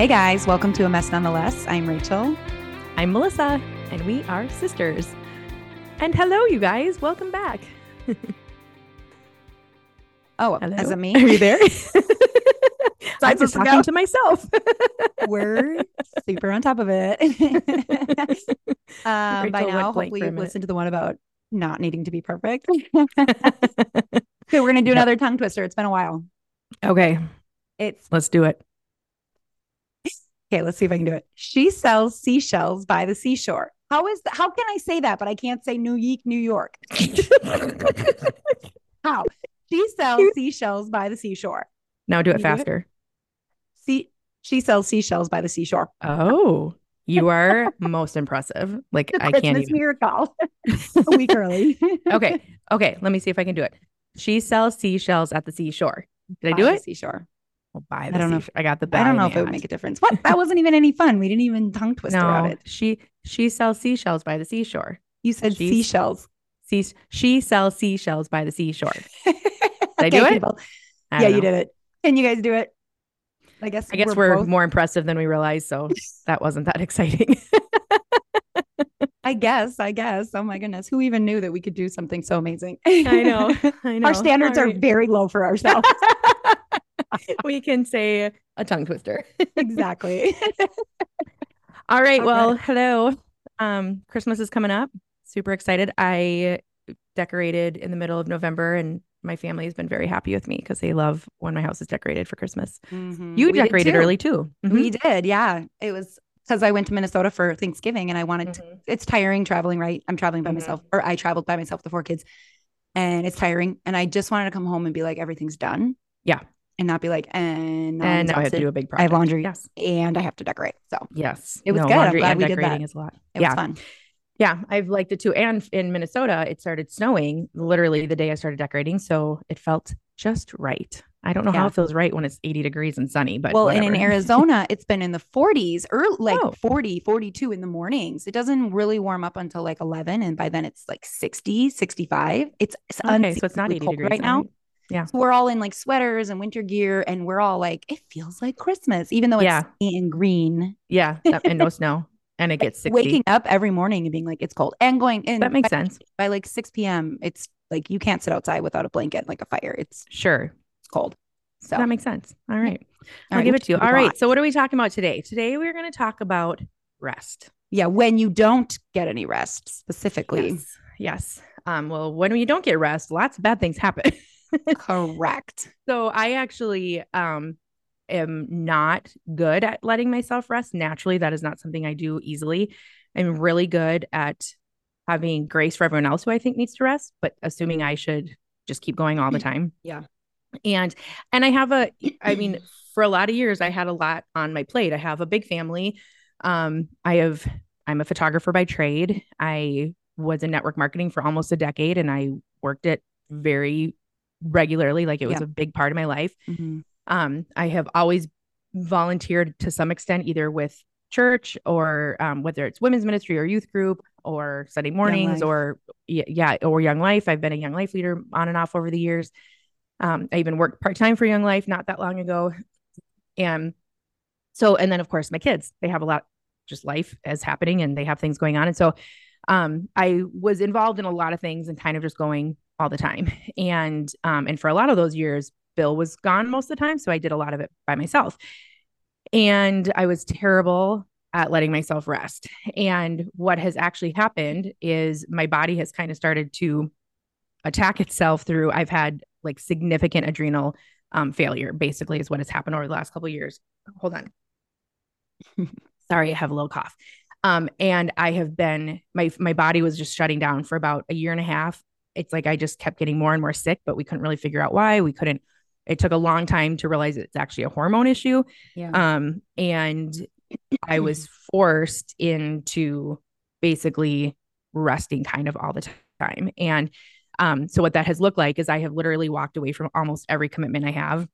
Hey guys, welcome to A Mess Nonetheless. I'm Rachel. I'm Melissa, and we are sisters. And hello, you guys. Welcome back. Oh, Hello? is it me? Are you there? I'm just to talking to myself. We're super on top of it. um, by now, hopefully, you've listened to the one about not needing to be perfect. okay, we're gonna do Yep. another tongue twister. It's been a while. okay, It's let's do it. Okay. Let's see if I can do it. She sells seashells by the seashore. How is that? How can I say that, but I can't say New York, New York? How? She sells seashells by the seashore. now do You it do it? faster. See, she sells seashells by the seashore. Oh, you are most impressive. Like I Christmas can't even. miracle. a week early. Okay, okay. Let me see if I can do it. She sells seashells at the seashore. Did I By do the it? Seashore. Well, by I don't know if- I got the. I don't know if it would make a difference. What? That wasn't even any fun. We didn't even tongue twist about it. she she sells seashells by the seashore. You said She's- seashells. Sea, she sells seashells by the seashore. Did I do it? I Yeah, don't you did it. Can you guys do it? I guess. I guess we're, both- more impressive than we realized, so that wasn't that exciting. I guess. I guess. Oh my goodness. Who even knew that we could do something so amazing? I know. I know. Our standards are very low for ourselves. we can say a tongue twister. exactly. All right. Okay. Well, hello. Um, Christmas is coming up. Super excited. I decorated in the middle of November and my family has been very happy with me because they love when my house is decorated for Christmas. Mhm. You We decorated too. early too. Mhm. We did. Yeah. It was because I went to Minnesota for Thanksgiving and I wanted to Mhm. it's tiring traveling, right? I'm traveling by myself, or I traveled by myself, the four kids, and it's tiring. And I just wanted to come home and be like, everything's done. Yeah. And not be like, and And now I have to do a big I have laundry Yes. and I have to decorate. So Yes. It was no, good. I'm glad and we did decorating that. is a lot. it yeah. was fun. Yeah, I've liked it too. And in Minnesota, it started snowing literally the day I started decorating. So it felt just right. I don't know how it feels right when it's 80 degrees and sunny, but well, and in. Arizona, it's been in the 40s or like Oh. 40, 42 in the mornings. It doesn't really warm up until like 11. And by then it's like 60, 65. It's, it's okay, so it's not unseasonably 80 cold degrees right now. Yeah. So we're all in like sweaters and winter gear, and we're all like, it feels like Christmas, even though it's Yeah. and green. Yeah, and no snow, and it gets 60. Waking up every morning and being like, it's cold, and going in that makes by, sense. by like 6 p.m. It's like you can't sit outside without a blanket, like a fire. It's, Sure, it's cold. So that makes sense. All right, All I'll right, give it to you. All right, so what are we talking about today? Today we're going to talk about rest. yeah, when you don't get any rest, specifically, Yes. Yes. Um, well, when you don't get rest, lots of bad things happen. correct. So I actually um am not good at letting myself rest naturally. That is not something I do easily. I'm really good at having grace for everyone else who I think needs to rest, but assuming I should just keep going all the time. Yeah. And and I have a I mean, for a lot of years I had a lot on my plate. I have a big family. Um I have I'm a photographer by trade. I was in network marketing for almost a decade and I worked it very regularly like it was Yeah. a big part of my life Mhm. um, I have always volunteered to some extent, either with church or um, whether it's women's ministry or youth group or Sunday mornings or yeah, or Young Life. I've been a Young Life leader on and off over the years. Um, I even worked part time for Young Life not that long ago, and so and then of course my kids they have a lot just life is happening and they have things going on, and so um, I was involved in a lot of things and kind of just going all the time, and um, and for a lot of those years Bill was gone most of the time. So I did a lot of it by myself. And I was terrible at letting myself rest. And what has actually happened is my body has kind of started to attack itself through, I've had like significant adrenal um, failure, basically, is what has happened over the last couple of years. Hold on. Sorry, I have a little cough. Um, and I have been my my body was just shutting down for about a year and a half. It's like I just kept getting more and more sick, but we couldn't really figure out why. We couldn't. It took a long time to realize it's actually a hormone issue. Yeah. Um, and I was forced into basically resting kind of all the time. And um, so what that has looked like is I have literally walked away from almost every commitment I have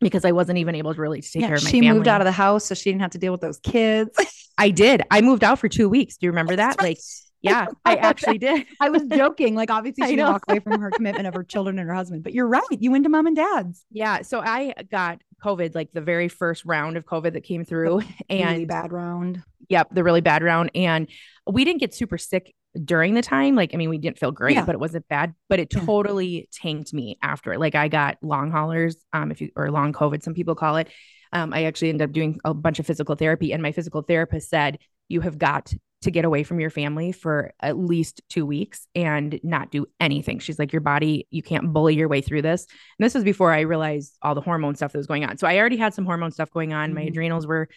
because I wasn't even able to really take Yeah, care of my she family. moved out of the house so she didn't have to deal with those kids. I did. I moved out for two weeks. Do you remember that? Like, yeah, I actually did. I was joking. Like, obviously, she didn't know. walk away from her commitment of her children and her husband. But you're right. You went to mom and dad's. Yeah. So I got COVID, like the very first round of COVID that came through, and really bad round. Yep, the really bad round, and we didn't get super sick during the time. Like, I mean, we didn't feel great, Yeah. but it wasn't bad. But it totally tanked me after. Like, I got long haulers, um, if you or long COVID, some people call it. Um, I actually ended up doing a bunch of physical therapy, and my physical therapist said you have got to get away from your family for at least two weeks and not do anything. She's like, your body, you can't bully your way through this. And this was before I realized all the hormone stuff that was going on. So I already had some hormone stuff going on. My Mhm. adrenals were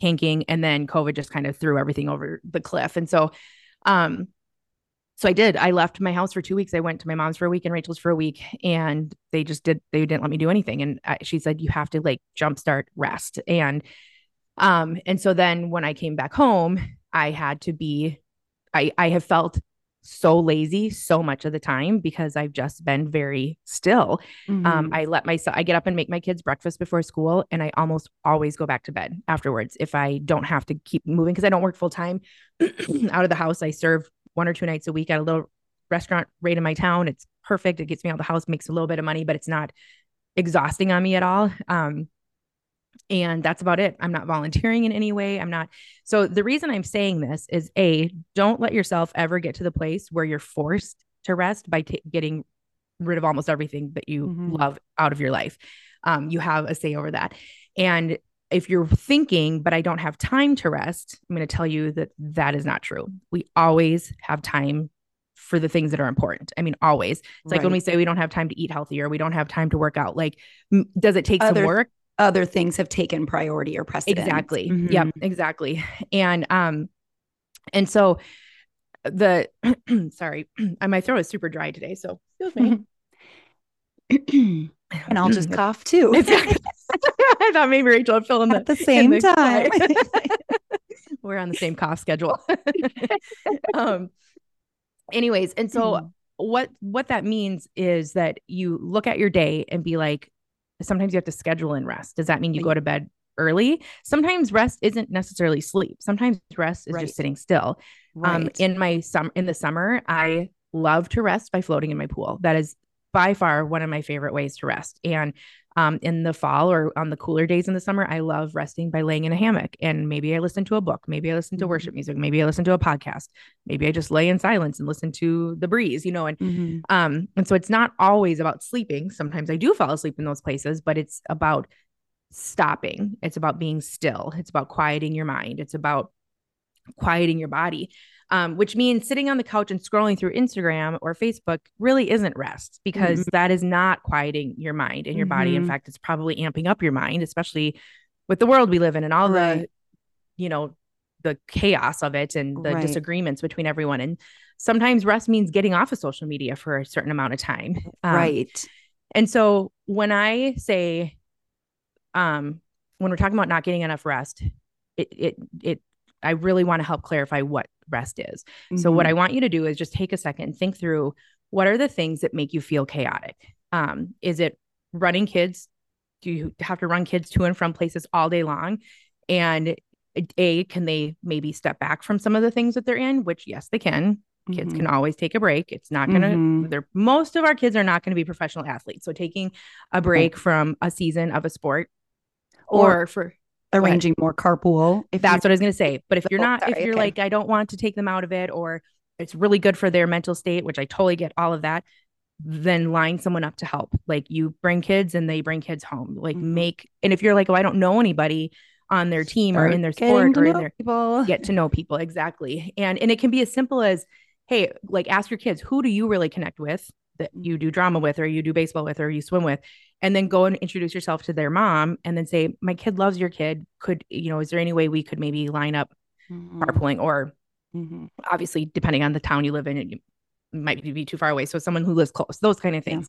tanking, and then COVID just kind of threw everything over the cliff. And so, um, so I did. I left my house for two weeks. I went to my mom's for a week and Rachel's for a week, and they just did. They didn't let me do anything. And I, she said, "You have to like jumpstart rest." And, um, and so then when I came back home, I had to be. I I have felt so lazy so much of the time because I've just been very still. Um, Mhm. I let myself, I get up and make my kids breakfast before school, and I almost always go back to bed afterwards if I don't have to keep moving because I don't work full time out of the house. I serve one or two nights a week at a little restaurant right in my town. It's perfect. It gets me out of the house, makes a little bit of money, but it's not exhausting on me at all. Um, and that's about it. I'm not volunteering in any way. I'm not. So the reason I'm saying this is a don't let yourself ever get to the place where you're forced to rest by t- getting rid of almost everything that you Mhm. love out of your life. Um, you have a say over that. And if you're thinking, but I don't have time to rest, I'm going to tell you that that is not true. We always have time for the things that are important. I mean, always. It's like when we say we don't have time to eat healthy or we don't have time to work out. Like, m- does it take Other some work? Other things have taken priority or precedence. Exactly. Mhm. Yep, exactly. And um and so the sorry, my throat is super dry today, so excuse me. and I'll just cough too I thought maybe Rachel would fill in at the same the time. We're on the same cough schedule. um anyways, and so Mhm. what what that means is that you look at your day and be like sometimes you have to schedule in rest. Does that mean you go to bed early? Sometimes rest isn't necessarily sleep. Sometimes rest is Right. just sitting still. Um in my summer, in the summer i love to rest by floating in my pool. That is by far one of my favorite ways to rest. And um, in the fall or on the cooler days in the summer, I love resting by laying in a hammock and maybe I listen to a book, maybe I listen to worship music, maybe I listen to a podcast, maybe I just lay in silence and listen to the breeze, you know, and Mhm. um, and so it's not always about sleeping. Sometimes I do fall asleep in those places, but it's about stopping. It's about being still. It's about quieting your mind. It's about quieting your body. Um, which means sitting on the couch and scrolling through Instagram or Facebook really isn't rest because that is not quieting your mind and your body. In Mhm. fact, it's probably amping up your mind, especially with the world we live in and all the, you know, the chaos of it and the Right. disagreements between everyone. And sometimes rest means getting off of social media for a certain amount of time. Um, right. And so when I say, um, when we're talking about not getting enough rest, it it it I really want to help clarify what rest is. So what. I want you to do is just take a second think through what are the things that make you feel chaotic. Um, is it running kids? Do you have to run kids to and from places all day long? And a can they maybe step back from some of the things that they're in? Which yes, they can. Kids Mhm. can always take a break. It's not gonna. Mhm. They're most of our kids are not going to be professional athletes. So taking a break from a season of a sport, or, Or for arranging more carpool. If that's what I was going to say. But if you're Oh, not, if you're okay. like, I don't want to take them out of it, or it's really good for their mental state, which I totally get all of that, then line someone up to help. Like you bring kids and they bring kids home. Like Mhm. make, and if you're like, oh, I don't know anybody on their team or in their sport or in their people. get to know people exactly and and it can be as simple as hey like ask your kids who do you really connect with that you do drama with or you do baseball with or you swim with and then go and introduce yourself to their mom and then say my kid loves your kid could you know is there any way we could maybe line up Mhm. carpooling or Mhm. obviously depending on the town you live in it might be too far away so someone who lives close those kind of Yeah. things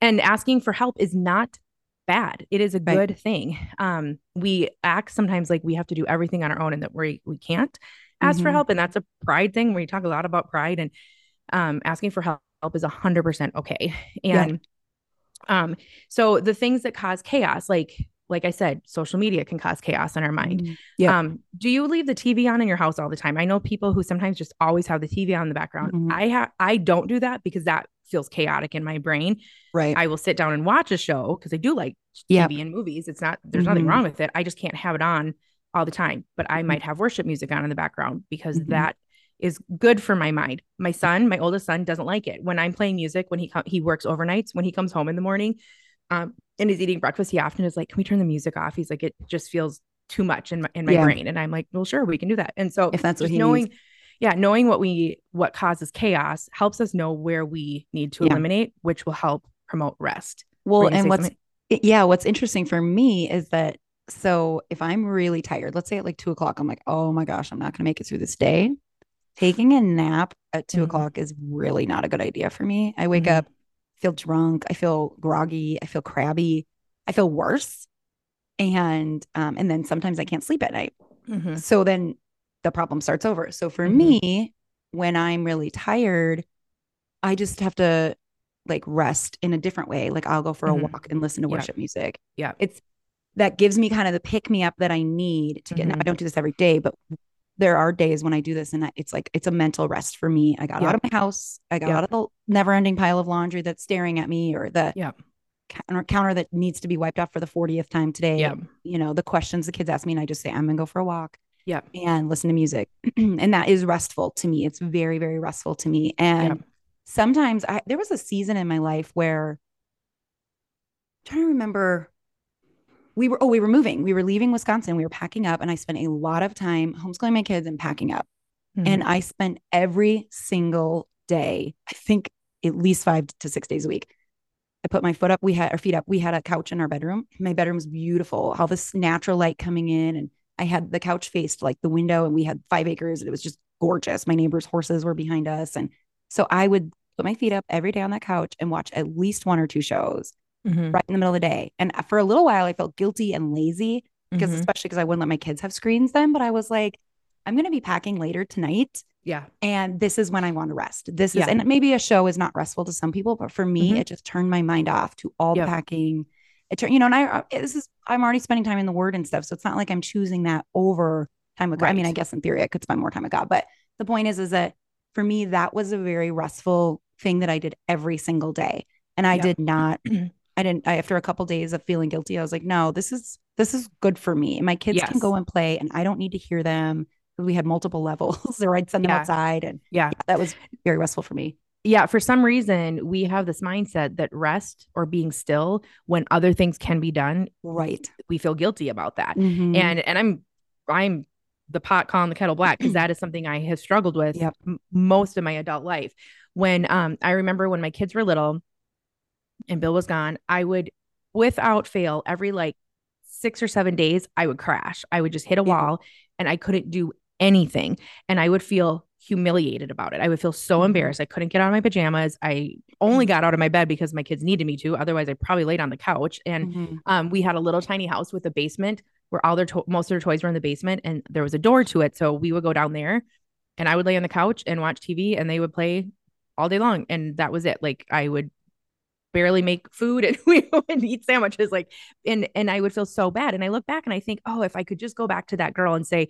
and asking for help is not bad it is a Right. good thing um we act sometimes like we have to do everything on our own and that we we can't ask for Mhm. help and that's a pride thing where you talk a lot about pride and um asking for help is a hundred percent okay Yeah. and um so the things that cause chaos like like I said, social media can cause chaos in our mind. Mhm. Yeah. Um, do you leave the TV on in your house all the time? I know people who sometimes just always have the TV on in the background. Mhm. I have I don't do that because that feels chaotic in my brain. right. I will sit down and watch a show because I do like Yep. TV and movies. It's not there's nothing Mhm. wrong with it. I just can't have it on all the time. But I Mhm. might have worship music on in the background because Mhm. that is good for my mind. My son, my oldest son, doesn't like it when I'm playing music. When he co- he works overnights, when he comes home in the morning, um, and he's eating breakfast, he often is like, "Can we turn the music off?" He's like, "It just feels too much in my in my Yeah. brain," and I'm like, "Well, sure, we can do that." And so If that's what he knowing, needs. yeah, knowing what we what causes chaos helps us know where we need to Yeah. eliminate, which will help promote rest. Well, Were you gonna and what's it- yeah, what's interesting for me is that so if I'm really tired, let's say at like two o'clock, I'm like, oh my gosh, I'm not gonna make it through this day. Taking a nap at 2 Mhm. o'clock is really not a good idea for me. I wake Mhm. up, feel drunk, I feel groggy, I feel crabby, I feel worse. And um, and then sometimes I can't sleep at night. Mhm. So then the problem starts over. So for me, when I'm really tired, I just have to like rest in a different way. Like I'll go for a Mhm. walk and listen to Yeah. worship music. Yeah. It's that gives me kind of the pick me up that I need to get. now, I don't do this every day, but there are days when I do this and I- it's like it's a mental rest for me. I got Yeah. out of my house. I got Yeah. out of the never ending pile of laundry that's staring at me or the Yeah. counter, counter that needs to be wiped off for the 40th time today. Yeah. You know, the questions the kids ask me and I just say, I'm going to go for a walk Yeah. and listen to music. and that is restful to me. It's very, very restful to me. And Yeah. sometimes I there was a season in my life where I'm trying to remember we were oh, we were moving. We were leaving Wisconsin. We were packing up, and I spent a lot of time homeschooling my kids and packing up. And Mhm. I spent every single day, I think at least five to six days a week. I put my foot up. We had our feet up. We had a couch in our bedroom. My bedroom was beautiful. All this natural light coming in, and I had the couch faced like the window, and we had five acres, and it was just gorgeous. My neighbors' horses were behind us, and so I would put my feet up every day on that couch and watch at least one or two shows Mhm. right in the middle of the day. And for a little while, I felt guilty and lazy because, Mhm. especially because I wouldn't let my kids have screens then. But I was like, I'm going to be packing later tonight. yeah. And this is when I want to rest. This is, and maybe a show is not restful to some people, but for me, Mhm. it just turned my mind off to all Yep. the packing. It turned, you know, and I, uh, this is, I'm already spending time in the word and stuff. So it's not like I'm choosing that over time with God. I mean, I guess in theory, I could spend more time with God. But the point is, is that for me, that was a very restful thing that I did every single day. And I Yeah. did not, I didn't, I, after a couple days of feeling guilty, I was like, no, this is, this is good for me. And my kids can go and play and I don't need to hear them. We had multiple levels or I'd send them Yeah. outside and Yeah. yeah, that was very restful for me. yeah, for some reason, we have this mindset that rest or being still when other things can be done, Right. we feel guilty about that. Mhm. And and I'm I'm the pot calling the kettle black because that is something I have struggled with Yep. m- most of my adult life. When um I remember when my kids were little and Bill was gone, I would without fail every like 6 or 7 days I would crash. I would just hit a wall and I couldn't do anything and I would feel humiliated about it. I would feel so Mhm. embarrassed. I couldn't get out of my pajamas. I only got out of my bed because my kids needed me to. Otherwise, I probably laid on the couch. And Mhm. um, we had a little tiny house with a basement where all their to- most of their toys were in the basement, and there was a door to it. So we would go down there, and I would lay on the couch and watch TV, and they would play all day long, and that was it. Like I would barely make food, and we would eat sandwiches. Like, and and I would feel so bad. And I look back and I think, oh, if I could just go back to that girl and say,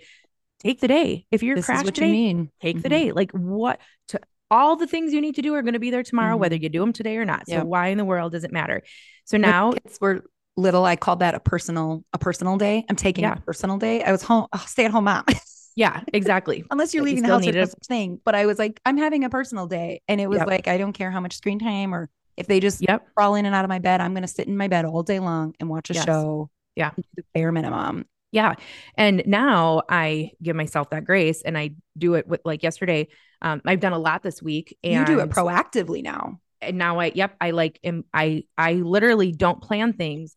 take the day. If you're This crashed what today, you mean. take the Mhm. day. Like what to all the things you need to do are going to be there tomorrow, Mhm. whether you do them today or not. So Yep. why in the world does it matter? So now, kids were little, I called that a personal, a personal day. I'm taking Yeah. a personal day. I was home, oh, stay at home mom. yeah, exactly. Unless you're But you leaving the house, there's needed no a- thing. But I was like, I'm having a personal day. And it was Yep. like, I don't care how much screen time or if they just Yep. crawl in and out of my bed, I'm going to sit in my bed all day long and watch a Yes. show. Yeah. The bare minimum. Yeah. And now I give myself that grace and I do it with like yesterday. Um, I've done a lot this week and you do it proactively now. and now I yep, I like am I I literally don't plan things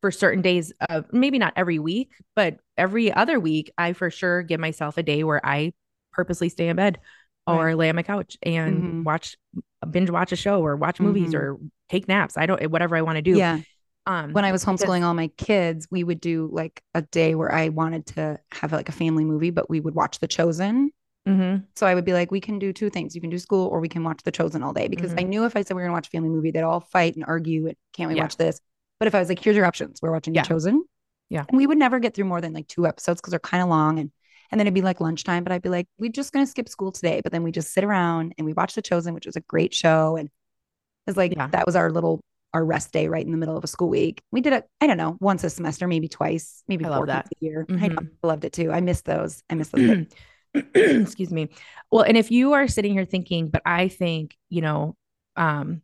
for certain days of maybe not every week, but every other week I for sure give myself a day where I purposely stay in bed or lay on my couch and Mhm. watch binge watch a show or watch movies Mhm. or take naps. I don't whatever I want to do. Yeah. Um When I was homeschooling all my kids, we would do like a day where I wanted to have like a family movie, but we would watch The Chosen. Mhm. So I would be like, we can do two things. You can do school or we can watch The Chosen all day because I knew if I said we are going to watch a family movie, they'd all fight and argue. And can't we Yeah. watch this? But if I was like, here's your options, we're watching Yeah. The Chosen Yeah. And we would never get through more than like two episodes because they're kind of long and and then it'd be like lunchtime, but I'd be like, we're just gonna skip school today. But then we just sit around and we watch The Chosen, which was a great show. And it was like Yeah. that was our little our rest day right in the middle of a school week. We did it, I don't know, once a semester, maybe twice, maybe I four times a year. I know, Mhm. I loved it too. I miss those. I miss those. excuse me well and if you are sitting here thinking but i think you know um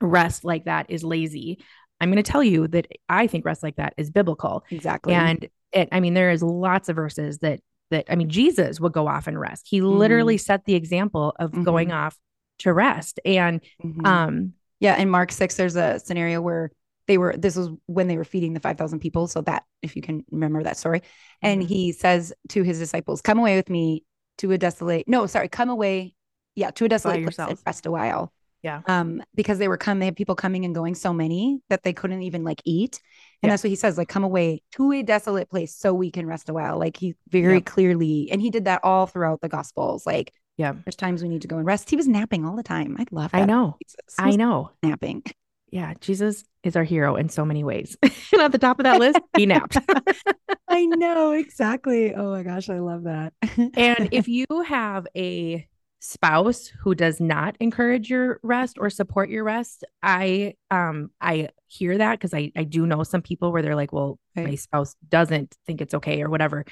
rest like that is lazy i'm going to tell you that i think rest like that is biblical exactly. and it i mean there is lots of verses that that i mean jesus would go off and rest he literally set the example of going off to rest and Mhm. um Yeah, in Mark 6 there's a scenario where they were this was when they were feeding the 5000 people, so that if you can remember that story. And Mhm. he says to his disciples, "Come away with me to a desolate No, sorry, come away yeah, to a desolate place and rest a while." Yeah. Um because they were come they had people coming and going so many that they couldn't even like eat. And Yeah. that's what he says, like come away to a desolate place so we can rest a while. Like he very Yep. clearly and he did that all throughout the gospels. Like yeah there's times we need to go and rest. He was napping all the time. I love that. i know i know napping. yeah jesus is our hero in so many ways and at the top of that list he napped I know exactly. Oh my gosh, I love that. and if you have a spouse who does not encourage your rest or support your rest i um i hear that because i i do know some people where they're like well my spouse doesn't think it's okay or whatever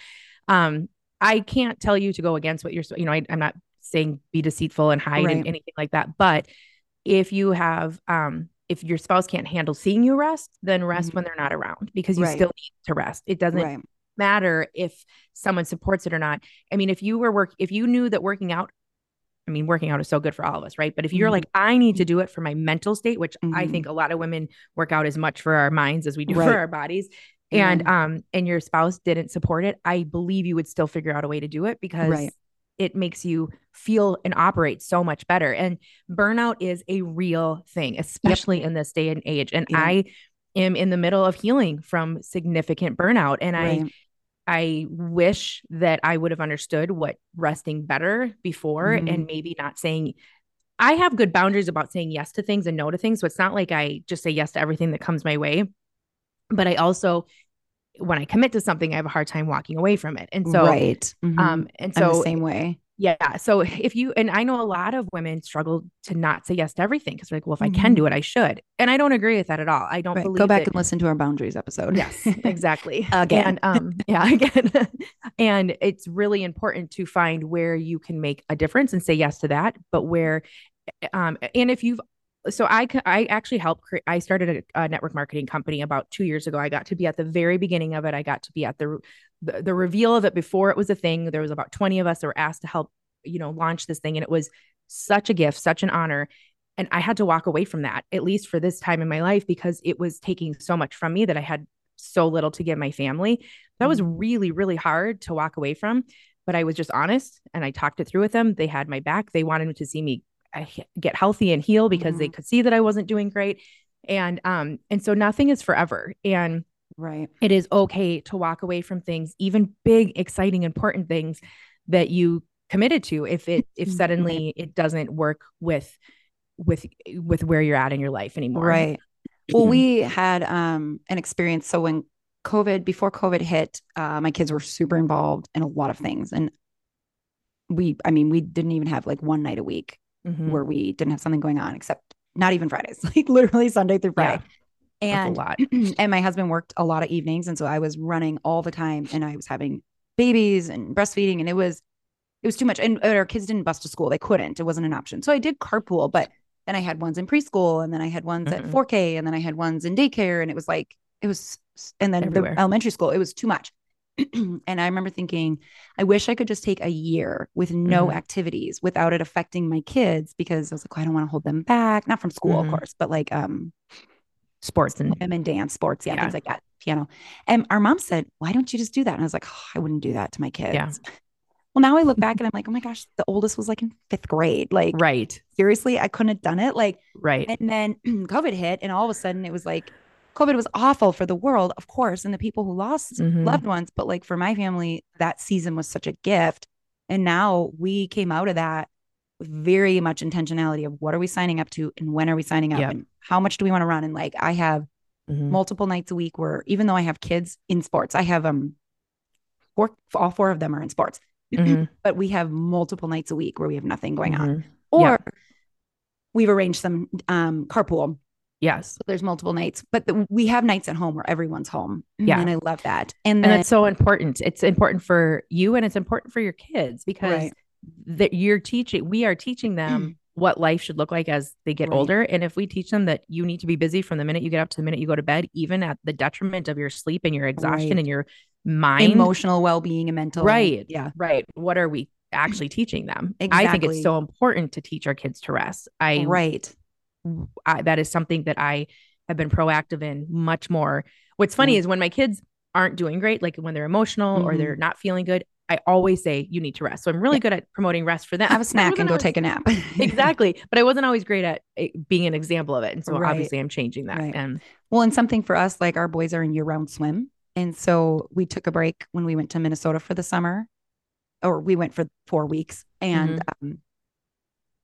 um i can't tell you to go against what you're you know I, i'm not saying be deceitful and hide Right. and anything like that but if you have um if your spouse can't handle seeing you rest then rest Mhm. when they're not around because you Right. still need to rest it doesn't right. matter if someone supports it or not. I mean, if you were work, if you knew that working out, I mean, working out is so good for all of us, right? But if you're Mhm. like, I need to do it for my mental state, which I Mhm. think a lot of women work out as much for our minds as we do Right. for our bodies. And um, and your spouse didn't support it, I believe you would still figure out a way to do it because Right. it makes you feel and operate so much better. And burnout is a real thing, especially in this day and age. And Yeah. I am in the middle of healing from significant burnout. And Right. I wish that I would have understood what resting better before Mhm. and maybe not saying I have good boundaries about saying yes to things and no to things. So it's not like I just say yes to everything that comes my way. But I also when I commit to something, I have a hard time walking away from it. And so right. Mhm. um and I'm the so same way. Yeah. So if you, and I know a lot of women struggle to not say yes to everything because they're like, well, if I can Mhm. do it, I should. And I don't agree with that at all. I don't Right. believe Go back that- and listen to our boundaries episode. Yes, exactly. Again. And um, yeah, again. and it's really important to find where you can make a difference and say yes to that, but where um and if you've so I I actually helped create I started a, a network marketing company about 2 years ago. I got to be at the very beginning of it. I got to be at the the, the reveal of it before it was a thing. There was about 20 of us that were asked to help, you know, launch this thing and it was such a gift, such an honor. And I had to walk away from that, at least for this time in my life, because it was taking so much from me that I had so little to give my family. That was really, really hard to walk away from. But I was just honest and I talked it through with them. They had my back. They wanted to see me uh, get healthy and heal because they could see that I wasn't doing great. And um, and so nothing is forever. And Right. it is okay to walk away from things, even big, exciting, important things that you committed to if it if suddenly it doesn't work with with with where you're at in your life anymore. Right. Well, we had um an experience. So when COVID, before COVID hit, uh, my kids were super involved in a lot of things. And we, I mean, we didn't even have like one night a week Mhm. where we didn't have something going on, except not even Fridays, like literally Sunday through Friday. A And lot. and my husband worked a lot of evenings and so i was running all the time and i was having babies and breastfeeding and it was it was too much and our kids didn't bus to school they couldn't it wasn't an option so i did carpool but then i had ones in preschool and then i had ones at Mhm. 4k and then i had ones in daycare and it was like it was and then Everywhere. the elementary school it was too much and i remember thinking i wish i could just take a year with no Mhm. activities without it affecting my kids because i was like "Oh, i don't want to hold them back not from school Mhm. of course but like um Sports and and dance, sports, yeah, Yeah. things like that, piano. And our mom said, "Why don't you just do that?" And I was like, oh, "I wouldn't do that to my kids." Yeah. Well, now I look back and I'm like, "Oh my gosh, the oldest was like in fifth grade. Like, right, seriously, I couldn't have done it." Like, right. and then COVID hit, and all of a sudden it was like, COVID was awful for the world, of course, and the people who lost Mhm. loved ones. But like for my family, that season was such a gift. And now we came out of that with very much intentionality of what are we signing up to and when are we signing up Yep. and how much do we want to run? And like I have Mhm. multiple nights a week where even though I have kids in sports, I have um four all four of them are in sports. Mhm. But we have multiple nights a week where we have nothing going on. Mhm. Or Yeah. we've arranged some um carpool. Yes. So there's multiple nights, but the, we have nights at home where everyone's home. Yeah. And I love that. And And then that's so important. It's important for you and it's important for your kids because Right. that you're teaching, we are teaching them what life should look like as they get Right. older. And if we teach them that you need to be busy from the minute you get up to the minute you go to bed, even at the detriment of your sleep and your exhaustion Right. and your mind, emotional well-being and mental Right. Yeah. right? What are we actually teaching them? I think it's so important to teach our kids to rest. I, Right. I that is something that I have been proactive in much more. What's funny Yeah. is when my kids aren't doing great, like when they're emotional or Mhm. they're not feeling good, I always say you need to rest. So I'm really Yeah. good at promoting rest for them. Have a snack and go always- take a nap. exactly, but I wasn't always great at it being an example of it, and so Right. obviously I'm changing that. Right. And Well, and something for us, like our boys are in year round swim. And so we took a break when we went to Minnesota for the summer, or we went for four weeks. And, Mm-hmm. um,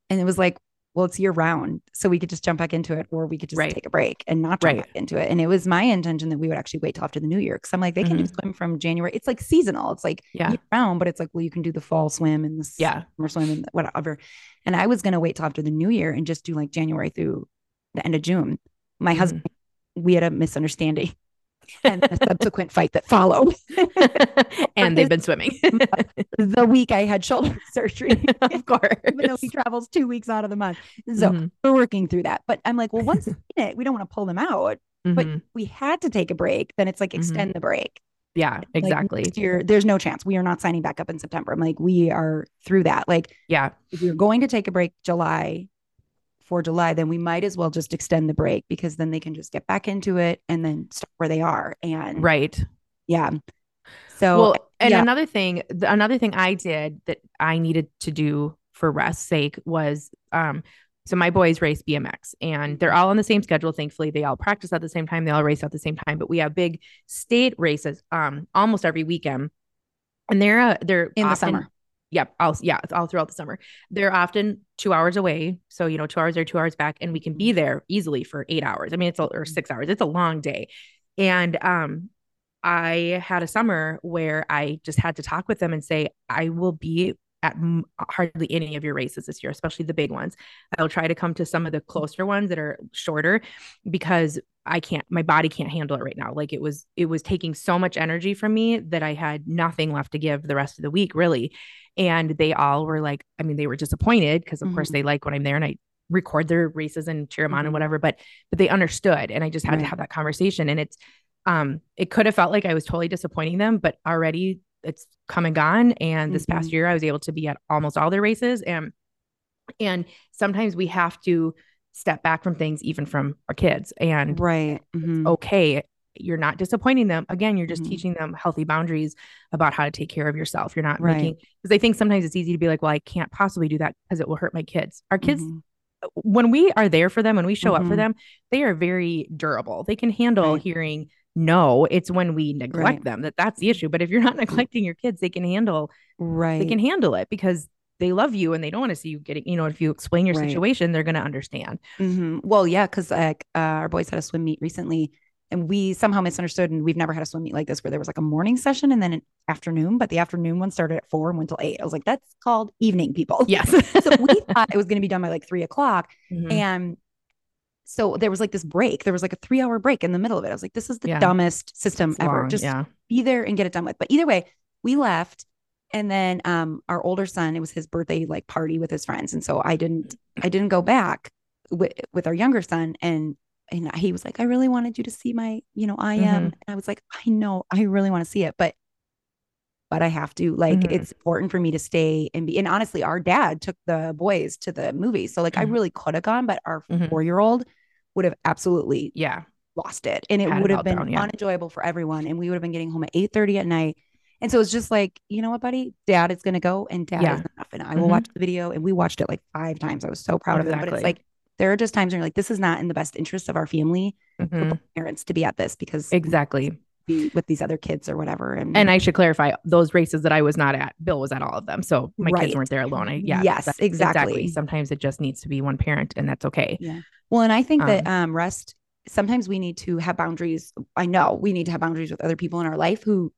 and it was like, well, it's year round. So we could just jump back into it, or we could just Right. take a break and not jump Right. back into it. And it was my intention that we would actually wait till after the new year. Cause I'm like, they can do swim from January. It's like seasonal. It's like Mm-hmm. Yeah. year round, but it's like, well, you can do the fall swim and the yeah, summer swim and whatever. And I was going to wait till after the new year and just do like January through the end of June. My Mhm. husband, we had a misunderstanding and the subsequent fight that followed and they've been swimming, the week I had shoulder surgery. of course. Even though he travels two weeks out of the month. So Mhm. we're working through that. But I'm like, well, once in it, we don't want to pull them out. But Mhm. we had to take a break. Then it's like Mhm. extend the break. yeah, Like, exactly. next year, there's no chance. We are not signing back up in September. I'm like, we are through that. Like, yeah, if you're going to take a break July for July, then we might as well just extend the break because then they can just get back into it and then start where they are. And right. yeah. So well, and yeah. another thing, another thing I did that I needed to do for rest's sake was, um, so my boys race BMX and they're all on the same schedule. Thankfully, they all practice at the same time. They all race at the same time, but we have big state races, um, almost every weekend. And they're, uh, they're in the summer. Yep. All, yeah. All throughout the summer. They're often two hours away. So, you know, two hours or two hours back, and we can be there easily for eight hours. I mean, it's a, or six hours. It's a long day. And, um, I had a summer where I just had to talk with them and say, I will be at m- hardly any of your races this year, especially the big ones. I'll try to come to some of the closer ones that are shorter because I can't, my body can't handle it right now. Like it was, it was taking so much energy from me that I had nothing left to give the rest of the week, really. And they all were like, I mean, they were disappointed because, of course, Mhm. they like when I'm there and I record their races and cheer them on Mhm. and whatever. But but they understood, and I just had to have that conversation. And it's um, it could have felt like I was totally disappointing them, but already it's come and gone. And this past Mhm. year, I was able to be at almost all their races, and and sometimes we have to step back from things, even from our kids, and Right. Mhm. okay you're not disappointing them again you're just Mhm. teaching them healthy boundaries about how to take care of yourself you're not Right. making because i think sometimes it's easy to be like well i can't possibly do that because it will hurt my kids our kids Mhm. when we are there for them when we show up for Mhm. them they are very durable they can handle Right. hearing no it's when we neglect Right. them that that's the issue but if you're not neglecting your kids they can handle Right. they can handle it because they love you and they don't want to see you getting you know if you explain your Right. situation they're going to understand Mhm. Well, yeah, because like uh, our boys had a swim meet recently, and we somehow misunderstood, and we've never had a swim meet like this where there was like a morning session and then an afternoon, but the afternoon one started at four and went till eight. I was like, that's called evening, people. yes so we thought it was going to be done by like three o'clock, Mhm. and so there was like this break. There was like a three-hour break in the middle of it. I was like, this is the Yeah. dumbest system It's ever. long, Just yeah be there and get it done with. But either way, we left. And then um our older son, it was his birthday like party with his friends. And so I didn't I didn't go back with with our younger son and and he was like, I really wanted you to see my, you know, I am. And I was like, I know, I really want to see it, but but I have to. Like Mhm. it's important for me to stay and be and honestly, our dad took the boys to the movie. So like I Mhm. really could have gone, but our Mhm. four-year-old would have absolutely yeah. lost it. And it would have been yeah. unenjoyable for everyone. And we would have been getting home at 8 30 at night. And so it's just like you know what buddy? Dad is going to go and dad Yeah. is enough. And i will Mhm. watch the video. And we watched it like five times. I was so proud of it but it's like there are just times when you're like this is not in the best interest of our family for Mhm. both parents to be at this because exactly be with these other kids or whatever and And I should clarify those races that I was not at, Bill was at all of them. So my Right. kids weren't there alone. I, yeah. Yes, that- exactly. Sometimes it just needs to be one parent and that's okay. Yeah. well and i think that Um, um rest sometimes we need to have boundaries. I know we need to have boundaries with other people in our life who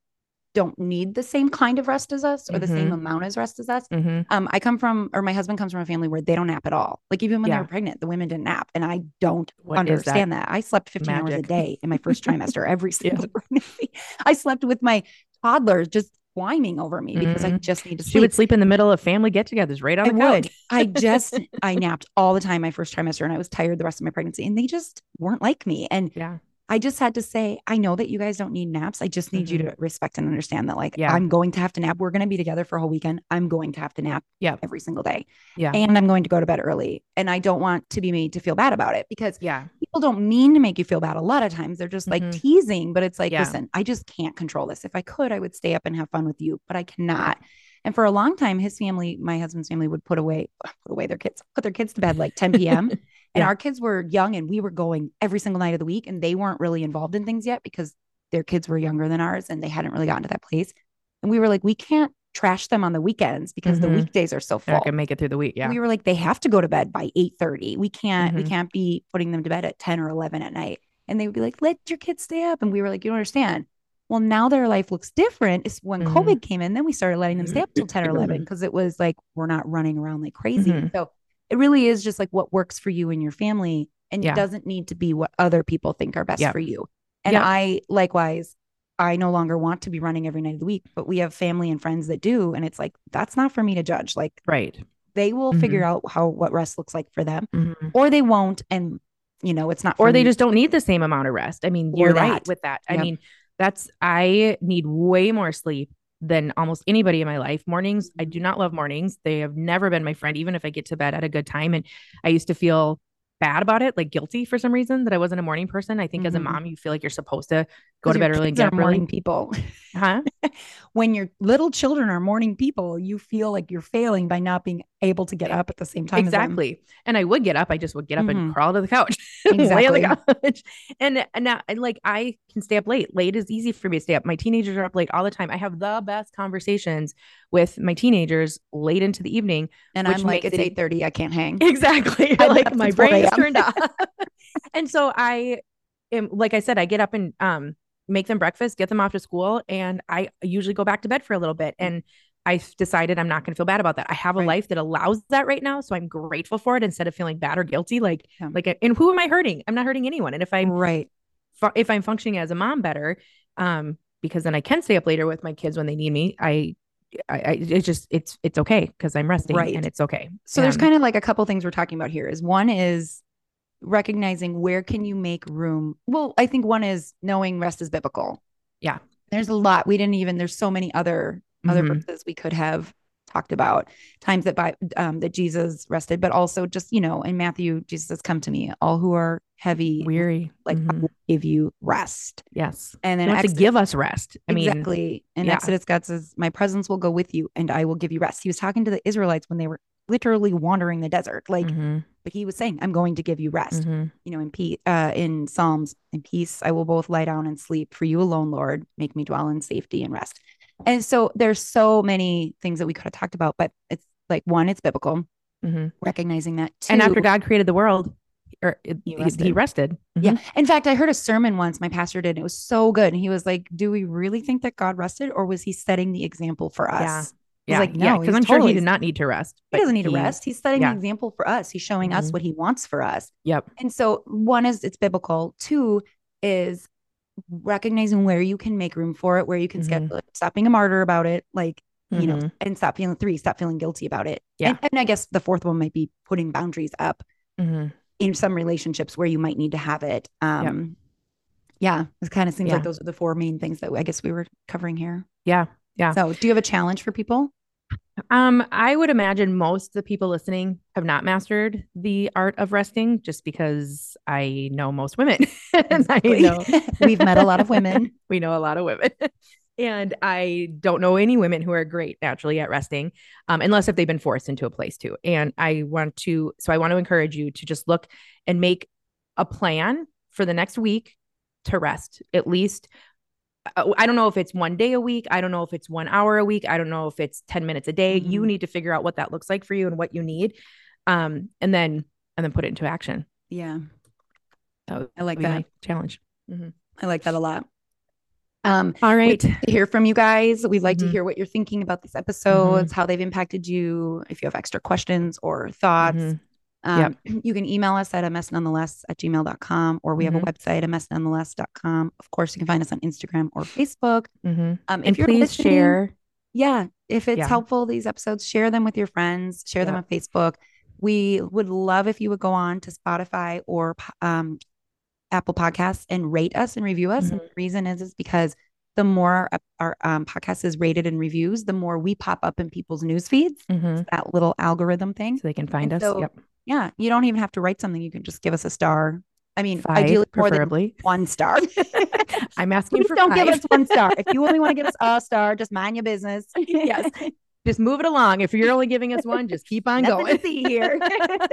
don't need the same kind of rest as us or the same Mhm. amount as rest as us. Mhm. Um, I come from, or my husband comes from a family where they don't nap at all. Like even when they Yeah. were pregnant, the women didn't nap, and I don't What is that? understand that? I slept 15 hours a day in my first trimester every Yeah. single pregnancy. I slept with my toddlers just whining over me because I Mhm. just need to sleep. She would sleep in the middle of family get-togethers, right on I the couch. I just I napped all the time my first trimester and I was tired the rest of my pregnancy and they just weren't like me. And Yeah. I just had to say, I know that you guys don't need naps. I just need you to respect and understand that like Mm-hmm. Yeah. I'm going to have to nap. We're going to be together for a whole weekend. I'm going to have to nap Yeah. every single day. Yeah. And I'm going to go to bed early. And I don't want to be made to feel bad about it because Yeah. people don't mean to make you feel bad. A lot of times they're just like Mhm. teasing, but it's like, Yeah. listen, I just can't control this. If I could, I would stay up and have fun with you, but I cannot. And for a long time, his family, my husband's family, would put away put away their kids, put their kids to bed like 10 p.m. And our kids were young and we were going every single night of the week, and they weren't really involved in things yet because their kids were younger than ours and they hadn't really gotten to that place. And we were like, we can't trash them on the weekends because the Mhm. weekdays are so They're full not gonna make it through the week. Yeah. we were like they have to go to bed by 8 30 we can't we Mhm. can't be putting them to bed at 10 or 11 at night and they would be like let your kids stay up and we were like you don't understand well now their life looks different it's when Mhm. covid came in then we started letting them stay up till 10 or 11 because it was like we're not running around like crazy Mhm. so it really is just like what works for you and your family and Yeah. it doesn't need to be what other people think are best Yep. for you and Yep. i likewise I no longer want to be running every night of the week, but we have family and friends that do. And it's like, that's not for me to judge. Like, right. they will Mhm. figure out how what rest looks like for them Mhm. or they won't and you know it's not Or they me. just don't need the same amount of rest. I mean, Or you're right with that. I Yep. mean, that's I need way more sleep than almost anybody in my life. Mornings, I do not love mornings. They have never been my friend, even if I get to bed at a good time. And I used to feel bad about it, like guilty for some reason that I wasn't a morning person. I think as a Mhm. mom, you feel like you're supposed to go to bed early and get up early. morning people Huh? when your little children are morning people you feel like you're failing by not being able to get up at the same time as them. Exactly. And I would get up. I just would get up and Mhm. crawl to the couch, lay on Exactly. the couch. And, and now, and like, I can stay up late. Late is easy for me to stay up. My teenagers are up late all the time. I have the best conversations with my teenagers late into the evening. and i'm like it's it- eight thirty. i can't hang Exactly. I like my at 4 brain's turned off. and so I am, like I said, I get up and um, make them breakfast, get them off to school, and I usually go back to bed for a little bit. And I've decided I'm not going to feel bad about that. I have a Right. life that allows that right now, so I'm grateful for it instead of feeling bad or guilty. Like, Yeah. like, and who am I hurting? I'm not hurting anyone. And if I'm right fu- if I'm functioning as a mom better, um, because then I can stay up later with my kids when they need me. I, I, I it's just it's it's okay because I'm resting Right. and it's okay. so there's Um, kind of like a couple things we're talking about here is one is recognizing where can you make room well i think one is knowing rest is biblical Yeah. there's a lot we didn't even there's so many other other Mhm. verses we could have talked about times that by um that jesus rested but also just you know in matthew jesus says come to me all who are heavy weary. like I Mhm. will give you rest Yes. and then wants to give us rest. I mean, exactly and yeah. exodus god says my presence will go with you and i will give you rest he was talking to the israelites when they were literally wandering the desert like mhm, but he was saying i'm going to give you rest mhm. you know in peace uh in psalms in peace i will both lie down and sleep for you alone lord make me dwell in safety and rest and so there's so many things that we could have talked about but it's like one it's biblical Mhm. recognizing that two, And after God created the world, or He he, he rested. rested. yeah in fact i heard a sermon once my pastor did and it was so good and he was like do we really think that god rested or was he setting the example for us Yeah. He's Yeah. like, yeah. no, Because he's I'm sure he did not need to rest. he doesn't need to rest he's setting yeah. the example for us he's showing us Mhm. what he wants for us Yep. And so one is it's biblical. Two is recognizing where you can make room for it, where you can Mhm. schedule it. Stop being a martyr about it. Like, you know, Mhm. and stop feeling three, stop feeling guilty about it. Yeah. And, and I guess the fourth one might be putting boundaries up Mhm. in some relationships where you might need to have it. Um yeah, it kind of seems Yeah. like those are the four main things that I guess we were covering here. Yeah. Yeah. So do you have a challenge for people? Um, I would imagine most of the people listening have not mastered the art of resting just because I know most women. Exactly. know We've met a lot of women. we know a lot of women. and I don't know any women who are great naturally at resting, um, unless if they've been forced into a place to. And I want to, so I want to encourage you to just look and make a plan for the next week to rest at least. Uh, I don't know if it's one day a week. I don't know if it's one hour a week. I don't know if it's 10 minutes a day. You Mhm. need to figure out what that looks like for you and what you need. Um, and then, and then put it into action. Yeah. That I like that. challenge. I like that a lot. Um, All right. to hear from you guys. We'd like to Mhm. hear what you're thinking about these episodes, how they've impacted you. If you have extra questions or thoughts, Um, you can email us at msnonetheless at gmail.com or we have a Mhm. website, msnonetheless.com. Of course, you can find us on Instagram or Facebook. Mhm. Um, if And please share. Yeah. If it's Yeah. helpful, these episodes, share them with your friends, share them on Facebook. We would love if you would go on to Spotify or um, Apple Podcasts and rate us and review us. And Mm-hmm. the reason is, is because the more our, our um, podcast is rated and reviews, the more we pop up in people's news feeds. Mhm. That little algorithm thing. So they can find And us. so yep. Yeah. You don't even have to write something. You can just give us a star. I mean, Five, ideally preferably. one star. I'm asking Please for don't five. give us one star. If you only want to give us a star, just mind your business. Yes. Just move it along. If you're only giving us one, just keep on going. see here.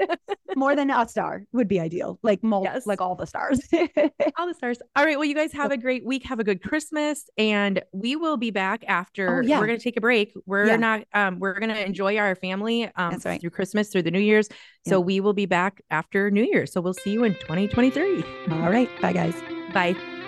More than a star would be ideal. Like mul- Yes. like all the stars. All the stars. All right. Well, you guys have a great week. Have a good Christmas. And we will be back after Oh, yeah. we're gonna take a break. We're Yeah. not um we're gonna enjoy our family um right. through Christmas, through the New Year's. So we will be back after New Year. So we'll see you in 2023. all right. Bye guys. Bye.